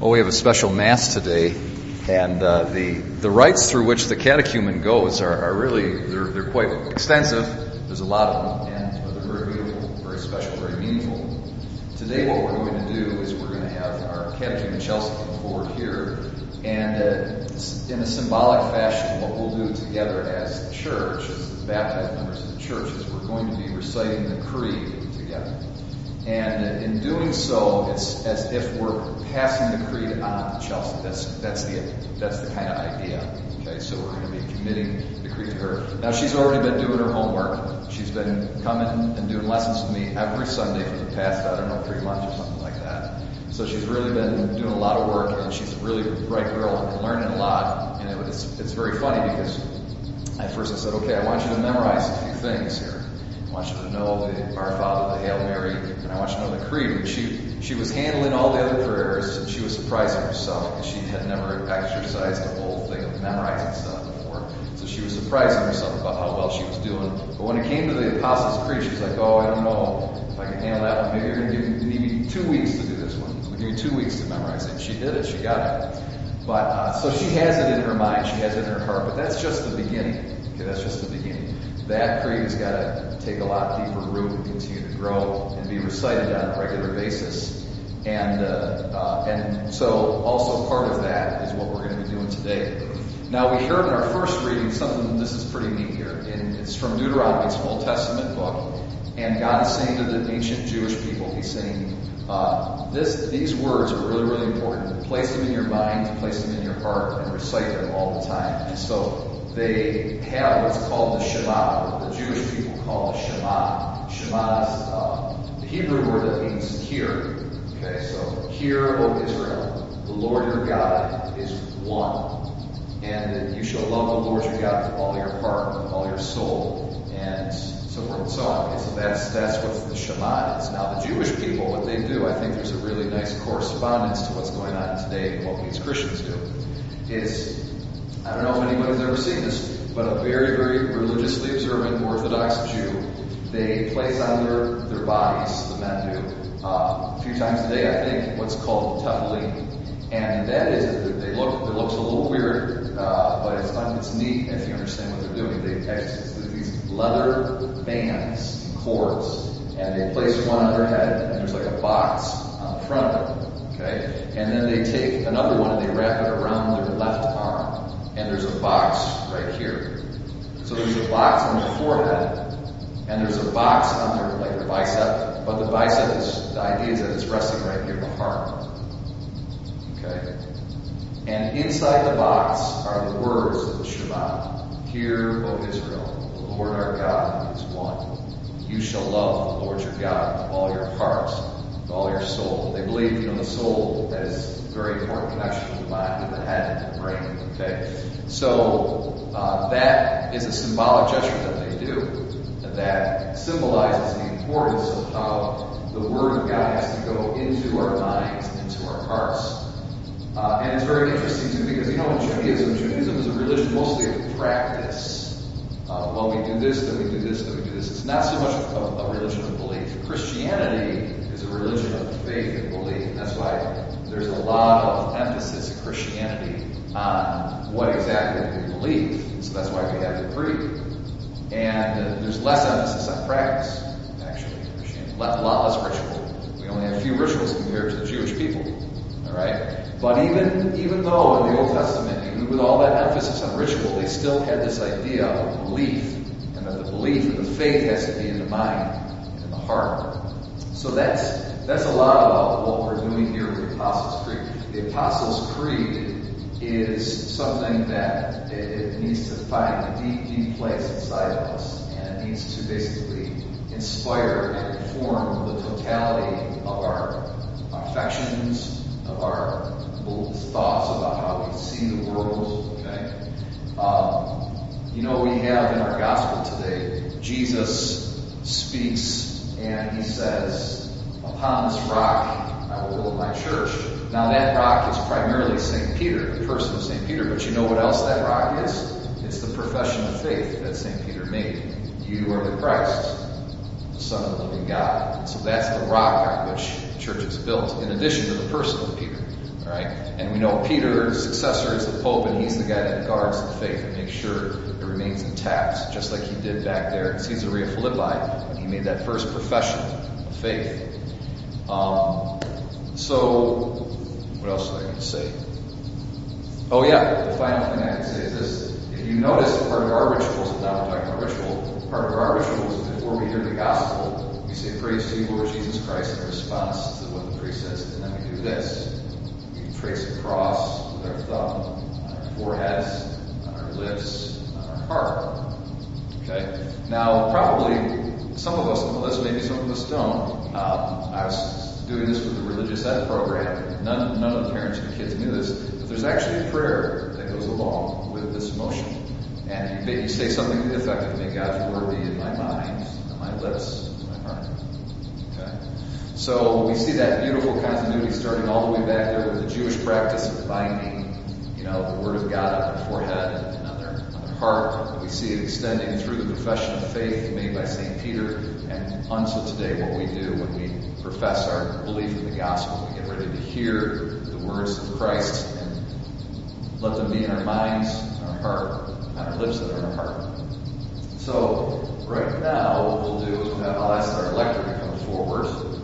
Well, we have a special mass today, and uh, the the rites through which the catechumen goes are, are really they're, they're quite extensive. There's a lot of them, and they're very beautiful, very special, very meaningful. Today, what we're going to do is we're going to have our catechumen Chelsea come forward here, and uh, in a symbolic fashion, what we'll do together as church, as baptized members of the church, is we're going to be reciting the creed together. And in doing so, it's as if we're passing the creed on to Chelsea. That's that's the that's the kind of idea. Okay, so we're going to be committing the creed to her. Now she's already been doing her homework. She's been coming and doing lessons with me every Sunday for the past I don't know three months or something like that. So she's really been doing a lot of work, and she's a really bright girl and learning a lot. And it, it's it's very funny because at first I said, okay, I want you to memorize a few things here. I want you to know the Our Father, the Hail Mary, and I want you to know the Creed. And she she was handling all the other prayers, and she was surprising herself because she had never exercised the whole thing of memorizing stuff before. So she was surprising herself about how well she was doing. But when it came to the Apostles' Creed, she was like, oh, I don't know if I can handle that one. Maybe you're going to give need me two weeks to do this one. We'll give you two weeks to memorize it. She did it. She got it. But uh, so she has it in her mind, she has it in her heart. But that's just the beginning. Okay, that's just the. That creed has got to take a lot deeper root and continue to grow and be recited on a regular basis. And uh, uh, and so also part of that is what we're going to be doing today. Now we heard in our first reading something. This is pretty neat here. And it's from Deuteronomy. It's an Old Testament book. And God is saying to the ancient Jewish people, He's saying, uh, this, these words are really, really important. Place them in your mind, place them in your heart, and recite them all the time. And so they have what's called the Shema, the Jewish people call the Shema. Shema is uh, the Hebrew word that means hear. Okay, so hear, O Israel, the Lord your God is one. And you shall love the Lord your God with all your heart, with all your soul, and so forth and so on. Okay, so that's that's what the Shema is. Now the Jewish people, what they do, I think there's a really nice correspondence to what's going on today and what we as Christians do. Is I don't know if anybody's ever seen this, but a very, very religiously observant Orthodox Jew, they place on their, their bodies, the men do, uh, a few times a day, I think, what's called tefillin. And that is, they look, it looks a little weird, uh, but it's, it's neat if you understand what they're doing. They actually, these leather bands cords, and they place one on their head, and there's like a box on the front of it. Okay? And then they take another one and they wrap it around their left arm. And there's a box right here. So there's a box on their forehead, and there's a box on their like their bicep, but the bicep is the idea is that it's resting right near the heart. Okay? And inside the box are the words of the Shema. Hear, O Israel, the Lord our God is one. You shall love the Lord your God with all your heart, with all your soul. They believe, you know, the soul has a very important connection with the mind, with the head, and the brain. Okay, so uh, that is a symbolic gesture that they do that symbolizes the importance of how the Word of God has to go into our minds, into our hearts. Uh, and it's very interesting too because you know in Judaism, Judaism is a religion mostly of practice. Uh, well, we do this, then we do this, then we do this. It's not so much a, a religion of belief. Christianity is a religion of faith and belief, and that's why there's a lot of emphasis in Christianity on what exactly we believe. So that's why we have the creed. And uh, there's less emphasis on practice, actually, in Christianity. A lot, less ritual. We only have a few rituals compared to the Jewish people. All right? But even, even though in the Old Testament, even with all that emphasis on ritual, they still had this idea of belief, and that the belief and the faith has to be in the mind and in the heart. So that's that's a lot about what we're doing here with the Apostles' Creed. The Apostles' Creed is something that it, it needs to find a deep, deep place inside of us, and it needs to basically inspire and inform the totality of our affections, of our thoughts about how we see the world. Okay, um, you know we have in our gospel today Jesus speaks and he says, "Upon this rock I will build my church." Now that rock is primarily St. Peter, the person of St. Peter, but you know what else that rock is? It's the profession of faith that St. Peter made. You are the Christ, the Son of the living God. So that's the rock on which the church is built, in addition to the person of Peter. Right? And we know Peter, successor, is the Pope, and he's the guy that guards the faith and makes sure it remains intact, just like he did back there in Caesarea Philippi when he made that first profession of faith. Um, so, what else was I going to say? Oh yeah, the final thing I can say is this. If you notice, part of our rituals, now we're talking about ritual, part of our rituals, before we hear the gospel, we say, praise to you, Lord Jesus Christ, in response to what the priest says, and then we do this trace a cross with our thumb on our foreheads, on our lips, on our heart. Okay? Now, probably some of us know this, maybe some of us don't. Um, I was doing this with the religious ed program. None, none of the parents and kids knew this, but there's actually a prayer that goes along with this motion. And you, say something to the effect of, may God's word be in my mind, on my lips, my heart. So we see that beautiful continuity starting all the way back there with the Jewish practice of binding, you know, the Word of God on their forehead and on their, on their heart. We see it extending through the profession of faith made by St. Peter and until today what we do when we profess our belief in the gospel. We get ready to hear the words of Christ and let them be in our minds, in our heart, on our lips and in our heart. So right now what we'll do is we'll have, I'll ask our lector to come forward.